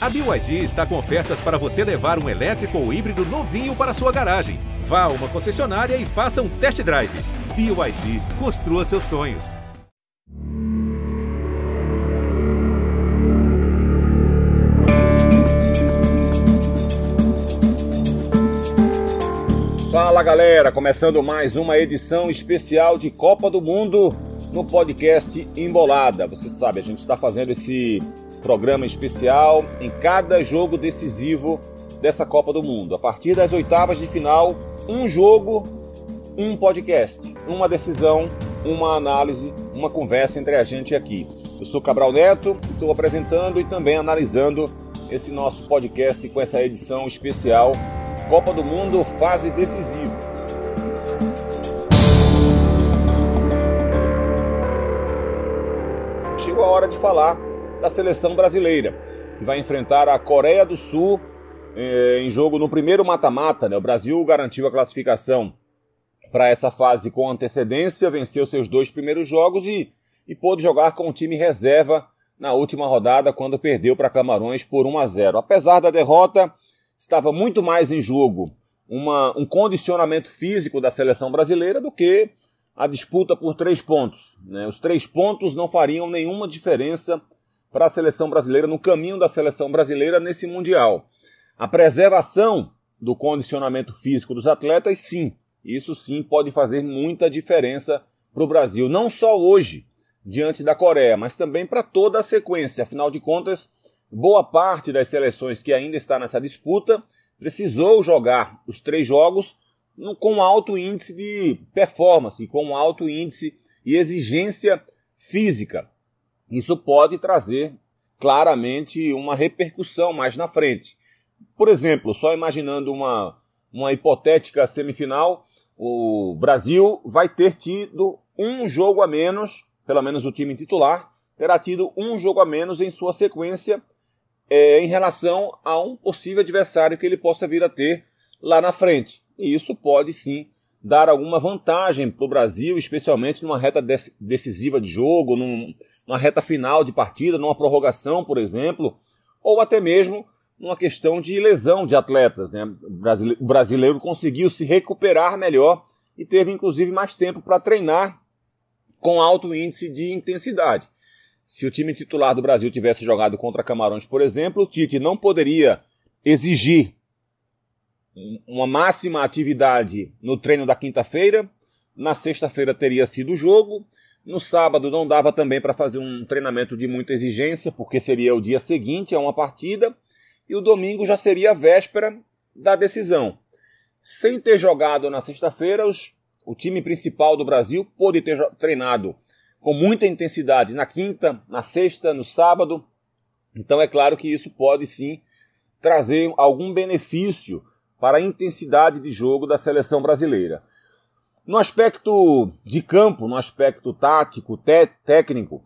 A BYD está com ofertas para você levar um elétrico ou híbrido novinho para sua garagem. Vá a uma concessionária e faça um test drive. BYD, construa seus sonhos. Fala galera, começando mais uma edição especial de Copa do Mundo no podcast Embolada. Você sabe, a gente está fazendo esse programa especial em cada jogo decisivo dessa Copa do Mundo. A partir das oitavas de final, um jogo, um podcast, uma decisão, uma análise, uma conversa entre a gente aqui. Eu sou Cabral Neto, estou apresentando e também analisando esse nosso podcast com essa edição especial Copa do Mundo fase decisiva. Chegou a hora de falar da seleção brasileira, que vai enfrentar a Coreia do Sul eh, em jogo no primeiro mata-mata. Né? O Brasil garantiu a classificação para essa fase com antecedência, venceu seus dois primeiros jogos e, e pôde jogar com o time reserva na última rodada, quando perdeu para Camarões por 1 a 0. Apesar da derrota, estava muito mais em jogo uma, um condicionamento físico da seleção brasileira do que a disputa por três pontos. Né? Os três pontos não fariam nenhuma diferença para a seleção brasileira, no caminho da seleção brasileira nesse Mundial. A preservação do condicionamento físico dos atletas, sim, isso sim pode fazer muita diferença para o Brasil, não só hoje, diante da Coreia, mas também para toda a sequência. Afinal de contas, boa parte das seleções que ainda está nessa disputa precisou jogar os três jogos com alto índice de performance, com alto índice e exigência física. Isso pode trazer claramente uma repercussão mais na frente. Por exemplo, só imaginando uma, uma hipotética semifinal, o Brasil vai ter tido um jogo a menos, pelo menos o time titular, terá tido um jogo a menos em sua sequência é, em relação a um possível adversário que ele possa vir a ter lá na frente. E isso pode sim dar alguma vantagem para o Brasil, especialmente numa reta decisiva de jogo, num, numa reta final de partida, numa prorrogação, por exemplo, ou até mesmo numa questão de lesão de atletas. Né? O brasileiro conseguiu se recuperar melhor e teve inclusive mais tempo para treinar com alto índice de intensidade. Se o time titular do Brasil tivesse jogado contra Camarões, por exemplo, o Tite não poderia exigir uma máxima atividade no treino da quinta-feira. Na sexta-feira teria sido o jogo. No sábado não dava também para fazer um treinamento de muita exigência, porque seria o dia seguinte a uma partida. E o domingo já seria a véspera da decisão. Sem ter jogado na sexta-feira, o time principal do Brasil pôde ter treinado com muita intensidade na quinta, na sexta, no sábado. Então é claro que isso pode sim trazer algum benefício para a intensidade de jogo da seleção brasileira. No aspecto de campo, no aspecto tático, técnico,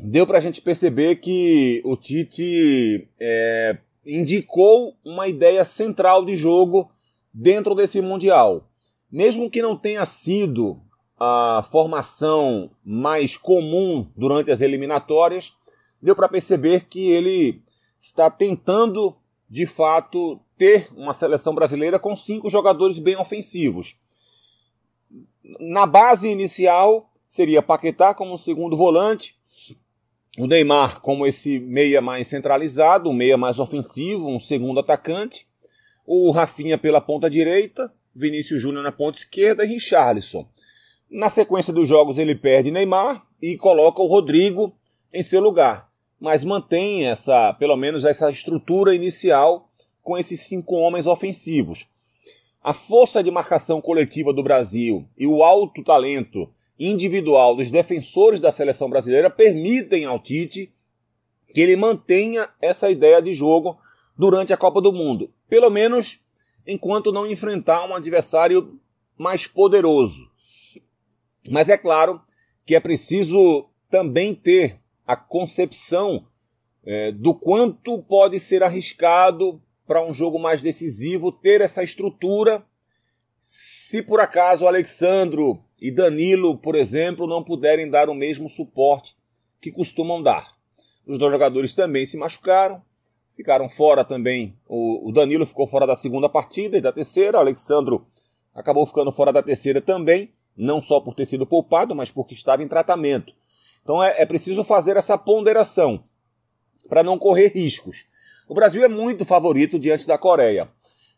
deu para a gente perceber que o Tite é, indicou uma ideia central de jogo dentro desse Mundial. Mesmo que não tenha sido a formação mais comum durante as eliminatórias, deu para perceber que ele está tentando, de fato, ter uma seleção brasileira com cinco jogadores bem ofensivos. Na base inicial, seria Paquetá como segundo volante, o Neymar como esse meia mais centralizado, um meia mais ofensivo, um segundo atacante, o Rafinha pela ponta direita, Vinícius Júnior na ponta esquerda e Richarlison. Na sequência dos jogos ele perde Neymar e coloca o Rodrigo em seu lugar, mas mantém essa, pelo menos essa estrutura inicial com esses cinco homens ofensivos. A força de marcação coletiva do Brasil e o alto talento individual dos defensores da seleção brasileira permitem ao Tite que ele mantenha essa ideia de jogo durante a Copa do Mundo, pelo menos enquanto não enfrentar um adversário mais poderoso. Mas é claro que é preciso também ter a concepção é, do quanto pode ser arriscado para um jogo mais decisivo ter essa estrutura. Se por acaso Alexandro e Danilo, por exemplo, não puderem dar o mesmo suporte que costumam dar. Os dois jogadores também se machucaram, Ficaram fora também. O, Danilo ficou fora da segunda partida e da terceira. O Alexandro acabou ficando fora da terceira também, não só por ter sido poupado, mas porque estava em tratamento. Então é, é preciso fazer essa ponderação para não correr riscos. O Brasil é muito favorito diante da Coreia,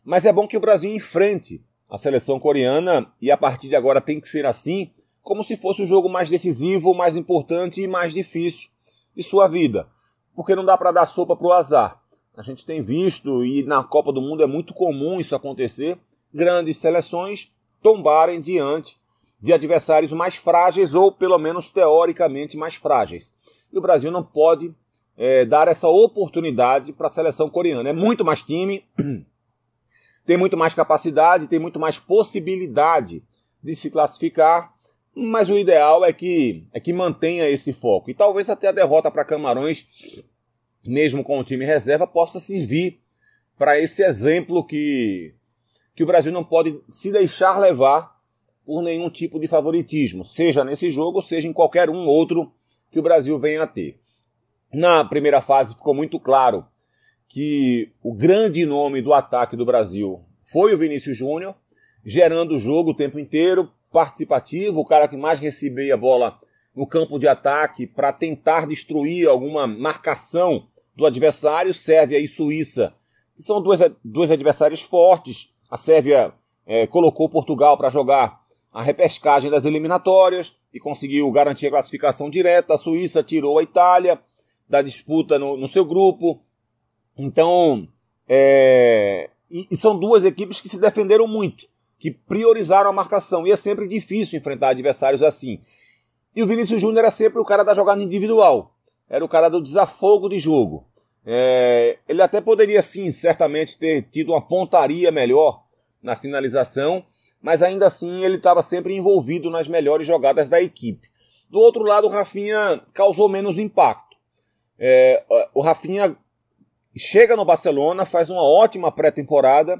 mas é bom que o Brasil enfrente a seleção coreana e a partir de agora tem que ser assim, como se fosse o jogo mais decisivo, mais importante e mais difícil de sua vida, porque não dá para dar sopa para o azar. A gente tem visto e na Copa do Mundo é muito comum isso acontecer, grandes seleções tombarem diante de adversários mais frágeis ou pelo menos teoricamente mais frágeis. E o Brasil não pode é, dar essa oportunidade para a seleção coreana. É muito mais time, tem muito mais capacidade, tem muito mais possibilidade de se classificar, mas o ideal é que, é que mantenha esse foco. E talvez até a derrota para Camarões, mesmo com o time reserva, possa servir para esse exemplo que, que o Brasil não pode se deixar levar por nenhum tipo de favoritismo, seja nesse jogo, seja em qualquer um outro que o Brasil venha a ter. Na primeira fase ficou muito claro que o grande nome do ataque do Brasil foi o Vinícius Júnior, gerando o jogo o tempo inteiro, participativo, o cara que mais recebia a bola no campo de ataque para tentar destruir alguma marcação do adversário, Sérvia e Suíça, que são dois, dois adversários fortes. A Sérvia é, colocou Portugal para jogar a repescagem das eliminatórias e conseguiu garantir a classificação direta. A Suíça tirou a Itália da disputa no, no seu grupo. Então, é, e, e são duas equipes que se defenderam muito, que priorizaram a marcação. E é sempre difícil enfrentar adversários assim. E o Vinícius Júnior era sempre o cara da jogada individual. Era o cara do desafogo de jogo. É, ele até poderia, sim, certamente ter tido uma pontaria melhor na finalização, mas ainda assim ele estava sempre envolvido nas melhores jogadas da equipe. Do outro lado, o Rafinha causou menos impacto. É, o Rafinha chega no Barcelona, faz uma ótima pré-temporada,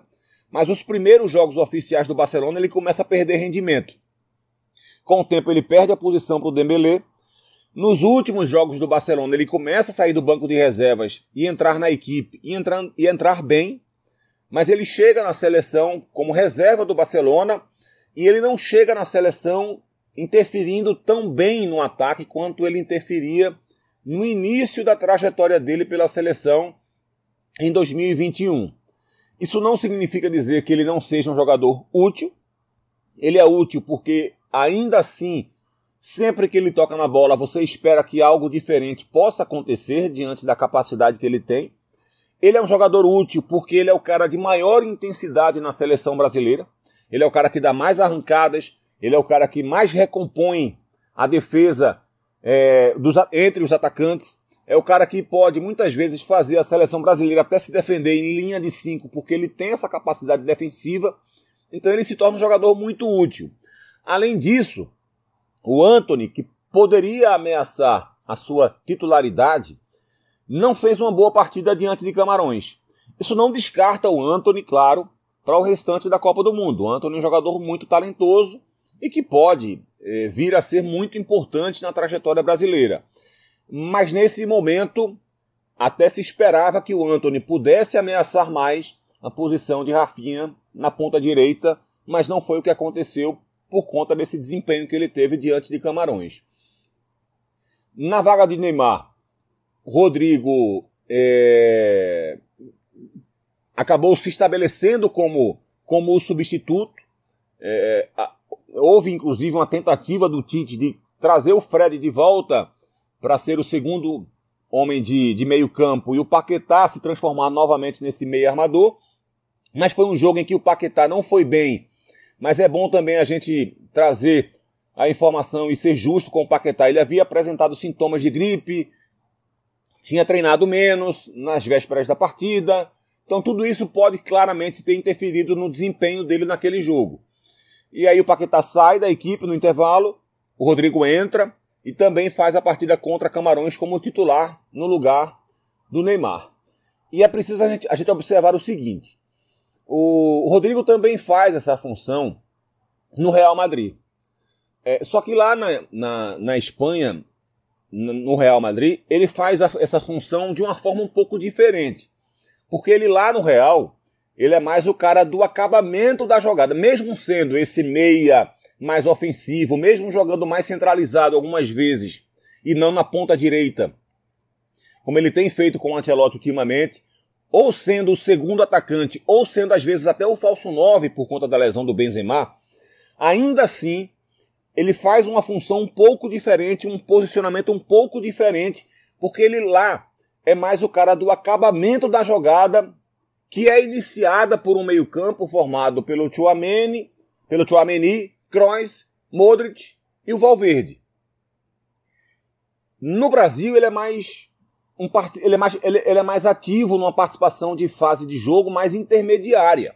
mas os primeiros jogos oficiais do Barcelona ele começa a perder rendimento. Com o tempo ele perde a posição para o Dembélé. Nos últimos jogos do Barcelona ele começa a sair do banco de reservas e entrar na equipe e entrar, e entrar bem, mas ele chega na seleção como reserva do Barcelona e ele não chega na seleção interferindo tão bem no ataque quanto ele interferia no início da trajetória dele pela seleção em 2021. Isso não significa dizer que ele não seja um jogador útil. Ele é útil porque, ainda assim, sempre que ele toca na bola, você espera que algo diferente possa acontecer diante da capacidade que ele tem. Ele é um jogador útil porque ele é o cara de maior intensidade na seleção brasileira. Ele é o cara que dá mais arrancadas. Ele é o cara que mais recompõe a defesa é, dos, entre os atacantes. É o cara que pode muitas vezes fazer a seleção brasileira até se defender em linha de 5, porque ele tem essa capacidade defensiva. Então ele se torna um jogador muito útil. Além disso, o Anthony, que poderia ameaçar a sua titularidade, não fez uma boa partida diante de Camarões. Isso não descarta o Anthony, claro, para o restante da Copa do Mundo. O Anthony é um jogador muito talentoso e que pode é, vir a ser muito importante na trajetória brasileira. Mas nesse momento, até se esperava que o Anthony pudesse ameaçar mais a posição de Rafinha na ponta direita, mas não foi o que aconteceu por conta desse desempenho que ele teve diante de Camarões. Na vaga de Neymar, Rodrigo é, acabou se estabelecendo como, como o substituto. É, Houve inclusive uma tentativa do Tite de trazer o Fred de volta para ser o segundo homem de, de meio campo e o Paquetá se transformar novamente nesse meio armador. Mas foi um jogo em que o Paquetá não foi bem. Mas é bom também a gente trazer a informação e ser justo com o Paquetá. Ele havia apresentado sintomas de gripe, tinha treinado menos nas vésperas da partida. Então tudo isso pode claramente ter interferido no desempenho dele naquele jogo. E aí o Paquetá sai da equipe no intervalo, o Rodrigo entra e também faz a partida contra Camarões como titular no lugar do Neymar. E é preciso a gente, a gente observar o seguinte: o, Rodrigo também faz essa função no Real Madrid. É, só que lá na, na, na Espanha, no Real Madrid, ele faz essa função de uma forma um pouco diferente. Porque ele lá no Real, ele é mais o cara do acabamento da jogada, mesmo sendo esse meia mais ofensivo, mesmo jogando mais centralizado algumas vezes e não na ponta direita, como ele tem feito com o Ancelotti ultimamente, ou sendo o segundo atacante, ou sendo às vezes até o falso 9 por conta da lesão do Benzema, ainda assim ele faz uma função um pouco diferente, um posicionamento um pouco diferente, porque ele lá é mais o cara do acabamento da jogada, que é iniciada por um meio-campo formado pelo Chouameni, pelo Chouameni, Kroos, Modric e o Valverde. No Brasil ele é mais um ele é mais ele, ele, é mais ativo numa participação de fase de jogo mais intermediária.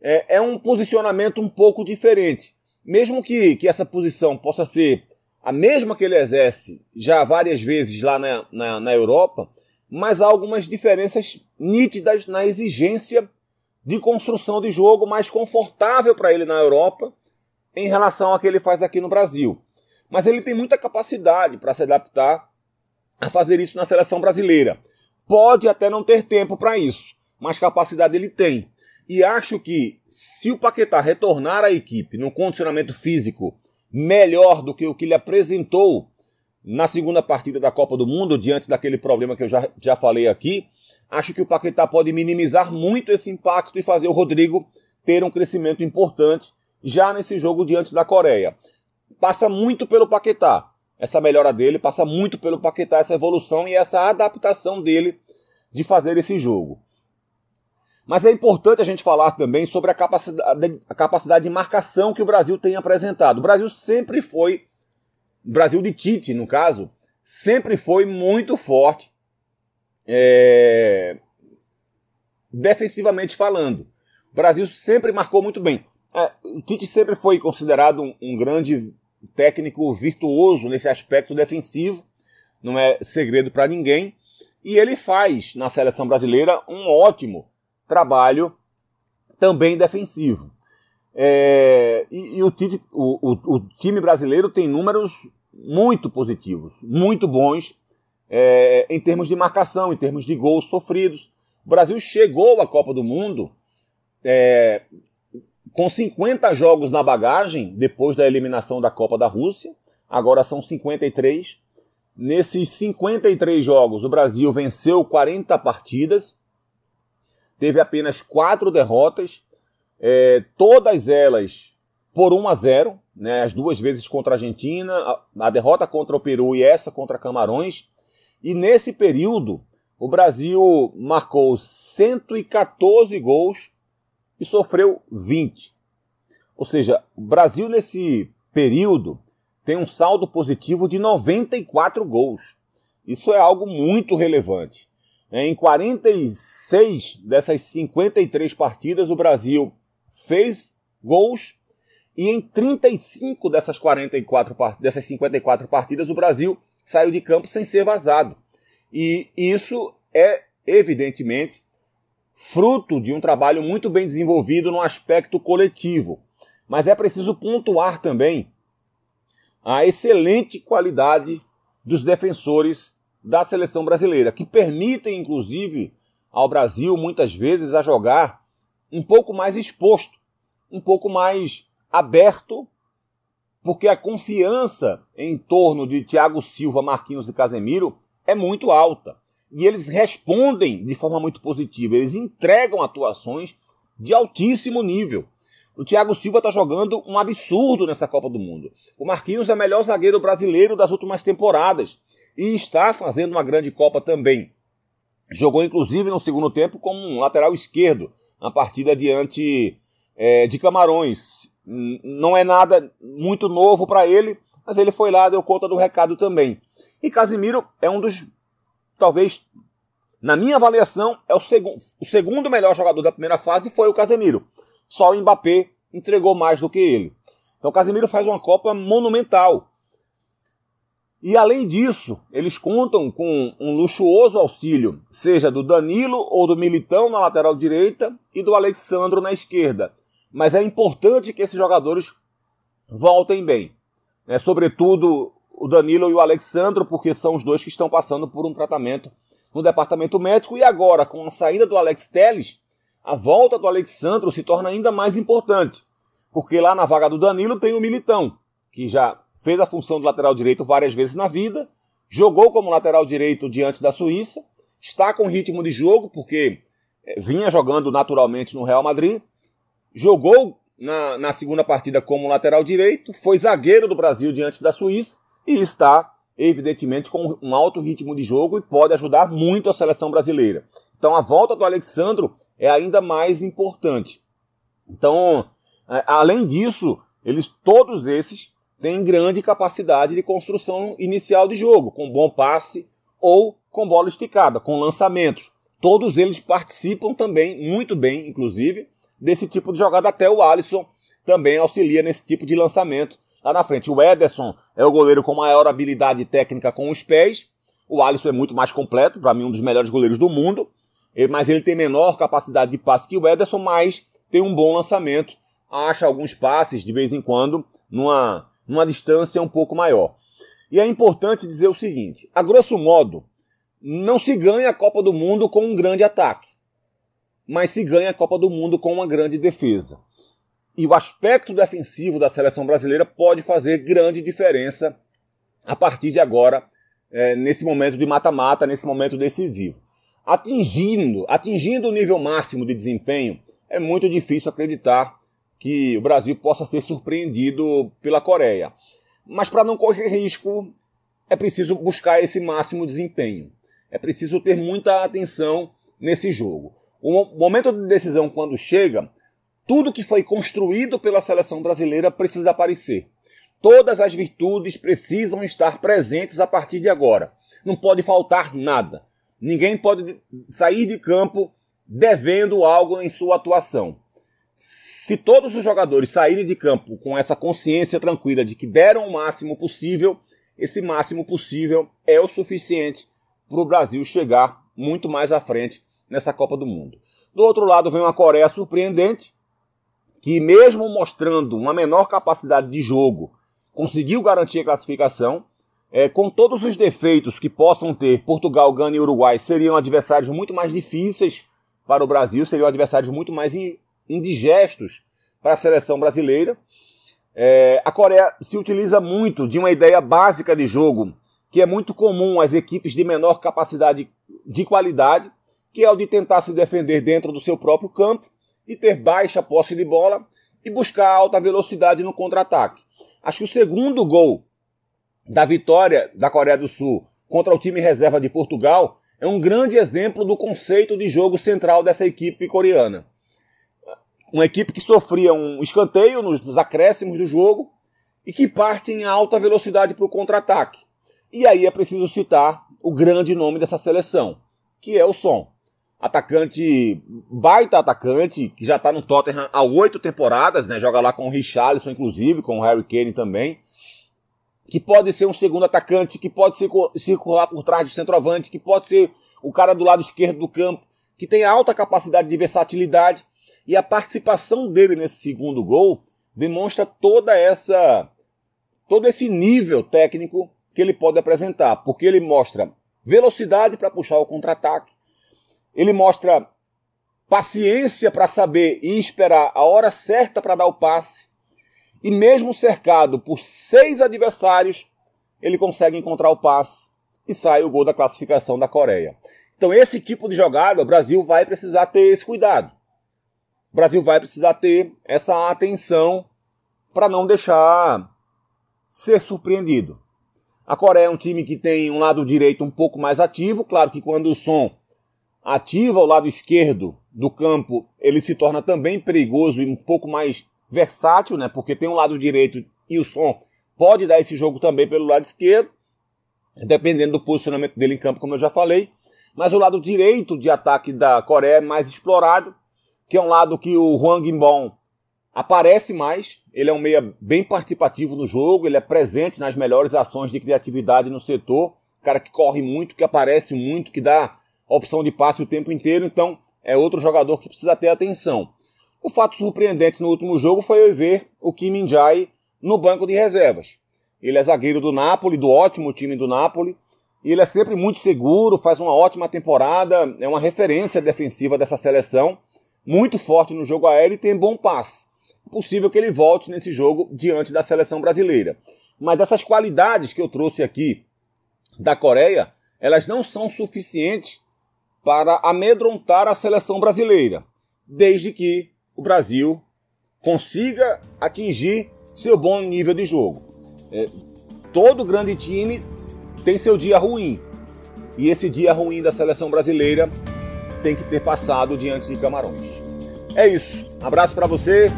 É, é um posicionamento um pouco diferente. Mesmo que, que essa posição possa ser a mesma que ele exerce já várias vezes lá na, na, na Europa, mas há algumas diferenças nítidas na exigência de construção de jogo mais confortável para ele na Europa em relação ao que ele faz aqui no Brasil. Mas ele tem muita capacidade para se adaptar a fazer isso na seleção brasileira. Pode até não ter tempo para isso, mas capacidade ele tem. E acho que se o Paquetá retornar à equipe no condicionamento físico melhor do que o que ele apresentou na segunda partida da Copa do Mundo, diante daquele problema que eu já, já falei aqui, acho que o Paquetá pode minimizar muito esse impacto e fazer o Rodrigo ter um crescimento importante já nesse jogo diante da Coreia. Passa muito pelo Paquetá essa melhora dele passa muito pelo Paquetá, essa evolução e essa adaptação dele de fazer esse jogo. Mas é importante a gente falar também sobre a capacidade, a capacidade de marcação que o Brasil tem apresentado. O Brasil sempre foi, Brasil de Tite, no caso, sempre foi muito forte, é, defensivamente falando. O Brasil sempre marcou muito bem. É, o Tite sempre foi considerado um, um grande técnico virtuoso nesse aspecto defensivo, não é segredo para ninguém, e ele faz na seleção brasileira um ótimo trabalho também defensivo. É, e, e o, time, o, o, o, time brasileiro tem números muito positivos, muito bons é, em termos de marcação, em termos de gols sofridos. O Brasil chegou à Copa do Mundo é, com 50 jogos na bagagem, depois da eliminação da Copa da Rússia, agora são 53. Nesses 53 jogos, o Brasil venceu 40 partidas, teve apenas 4 derrotas, é, todas elas por 1 a 0, né, as duas vezes contra a Argentina, a, a derrota contra o Peru e essa contra Camarões. E nesse período, o Brasil marcou 114 gols e sofreu 20. Ou seja, o Brasil nesse período tem um saldo positivo de 94 gols. Isso é algo muito relevante. Em 46 dessas 53 partidas, o Brasil fez gols e em 35 dessas 44 dessas 54 partidas, o Brasil saiu de campo sem ser vazado. E isso é evidentemente fruto de um trabalho muito bem desenvolvido no aspecto coletivo. Mas é preciso pontuar também a excelente qualidade dos defensores da seleção brasileira, que permitem, inclusive, ao Brasil, muitas vezes, a jogar um pouco mais exposto, um pouco mais aberto, porque a confiança em torno de Thiago Silva, Marquinhos e Casemiro é muito alta e eles respondem de forma muito positiva, eles entregam atuações de altíssimo nível. O Thiago Silva está jogando um absurdo nessa Copa do Mundo. O Marquinhos é o melhor zagueiro brasileiro das últimas temporadas e está fazendo uma grande Copa também. Jogou inclusive no segundo tempo como um lateral esquerdo na partida diante é, de Camarões. Não é nada muito novo para ele, mas ele foi lá, deu conta do recado também. E Casimiro é um dos talvez, na minha avaliação, é o, seg o segundo melhor jogador da primeira fase foi o Casemiro. Só o Mbappé entregou mais do que ele. Então o Casemiro faz uma Copa monumental. E além disso, eles contam com um luxuoso auxílio, seja do Danilo ou do Militão na lateral direita e do Alexandro na esquerda. Mas é importante que esses jogadores voltem bem. É, sobretudo o Danilo e o Alexandro, porque são os dois que estão passando por um tratamento no departamento médico e agora, com a saída do Alex Telles, a volta do Alexandro se torna ainda mais importante, porque lá na vaga do Danilo tem o Militão, que já fez a função do lateral direito várias vezes na vida, jogou como lateral direito diante da Suíça, está com ritmo de jogo, porque eh, vinha jogando naturalmente no Real Madrid, jogou na, na segunda partida como lateral direito, foi zagueiro do Brasil diante da Suíça e está, evidentemente, com um alto ritmo de jogo e pode ajudar muito a seleção brasileira. Então a volta do Alexandro é ainda mais importante. Então, é, além disso, eles todos esses têm grande capacidade de construção inicial de jogo, com bom passe ou com bola esticada, com lançamentos. Todos eles participam também muito bem, inclusive, desse tipo de jogada. Até o Alisson também auxilia nesse tipo de lançamento lá na frente. O Ederson é o goleiro com maior habilidade técnica com os pés. O Alisson é muito mais completo, para mim um dos melhores goleiros do mundo mas ele tem menor capacidade de passe que o Ederson, mas tem um bom lançamento, acha alguns passes de vez em quando numa, numa distância um pouco maior. E é importante dizer o seguinte: a grosso modo, não se ganha a Copa do Mundo com um grande ataque, mas se ganha a Copa do Mundo com uma grande defesa. E o aspecto defensivo da seleção brasileira pode fazer grande diferença a partir de agora, é, nesse momento de mata-mata, nesse momento decisivo atingindo, atingindo o nível máximo de desempenho, é muito difícil acreditar que o Brasil possa ser surpreendido pela Coreia. Mas para não correr risco, é preciso buscar esse máximo desempenho. É preciso ter muita atenção nesse jogo. O momento de decisão, quando chega, tudo que foi construído pela seleção brasileira precisa aparecer. Todas as virtudes precisam estar presentes a partir de agora. Não pode faltar nada. Ninguém pode sair de campo devendo algo em sua atuação. Se todos os jogadores saírem de campo com essa consciência tranquila de que deram o máximo possível, esse máximo possível é o suficiente para o Brasil chegar muito mais à frente nessa Copa do Mundo. Do outro lado vem uma Coreia surpreendente, que mesmo mostrando uma menor capacidade de jogo, conseguiu garantir a classificação é, com todos os defeitos que possam ter Portugal, Gana e Uruguai, seriam adversários muito mais difíceis para o Brasil, seriam adversários muito mais indigestos para a seleção brasileira. É, a Coreia se utiliza muito de uma ideia básica de jogo que é muito comum às equipes de menor capacidade de qualidade, que é o de tentar se defender dentro do seu próprio campo, e ter baixa posse de bola e buscar alta velocidade no contra-ataque. Acho que o segundo gol da vitória da Coreia do Sul contra o time reserva de Portugal é um grande exemplo do conceito de jogo central dessa equipe coreana. Uma equipe que sofria um escanteio nos, nos acréscimos do jogo e que parte em alta velocidade para o contra-ataque. E aí é preciso citar o grande nome dessa seleção, que é o Son. Atacante, baita atacante, que já está no Tottenham há oito temporadas, né? Joga lá com o Richarlison, inclusive, com o Harry Kane também que pode ser um segundo atacante, que pode circular por trás do centroavante, que pode ser o cara do lado esquerdo do campo, que tem alta capacidade de versatilidade. E a participação dele nesse segundo gol demonstra toda essa todo esse nível técnico que ele pode apresentar, porque ele mostra velocidade para puxar o contra-ataque, ele mostra paciência para saber e esperar a hora certa para dar o passe, e mesmo cercado por seis adversários, ele consegue encontrar o passe e sai o gol da classificação da Coreia. Então, esse tipo de jogada, o Brasil vai precisar ter esse cuidado. O Brasil vai precisar ter essa atenção para não deixar ser surpreendido. A Coreia é um time que tem um lado direito um pouco mais ativo, claro que quando o som ativa o lado esquerdo do campo, ele se torna também perigoso e um pouco mais versátil, né? Porque tem um lado direito e o som pode dar esse jogo também pelo lado esquerdo, dependendo do posicionamento dele em campo, como eu já falei. Mas o lado direito de ataque da Coreia é mais explorado, que é um lado que o Hwang Inbom aparece mais. Ele é um meia bem participativo no jogo, ele é presente nas melhores ações de criatividade no setor. Cara que corre muito, que aparece muito, que dá opção de passe o tempo inteiro. Então é outro jogador que precisa ter atenção. O fato surpreendente no último jogo foi ver o Kim Min-jae no banco de reservas. Ele é zagueiro do Napoli, do ótimo time do Napoli, E ele é sempre muito seguro, faz uma ótima temporada, é uma referência defensiva dessa seleção, muito forte no jogo aéreo e tem bom passe. Possível que ele volte nesse jogo diante da seleção brasileira. Mas essas qualidades que eu trouxe aqui da Coreia, elas não são suficientes para amedrontar a seleção brasileira, desde que o Brasil consiga atingir seu bom nível de jogo. É, todo grande time tem seu dia ruim. E esse dia ruim da seleção brasileira tem que ter passado diante de Camarões. É isso. Abraço para você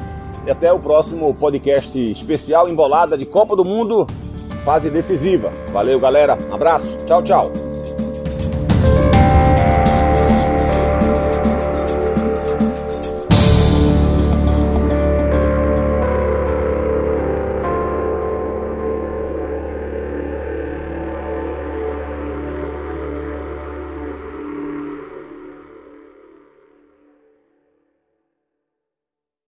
e até o próximo podcast especial embolada de Copa do Mundo, fase decisiva. Valeu, galera. Abraço. Tchau, tchau.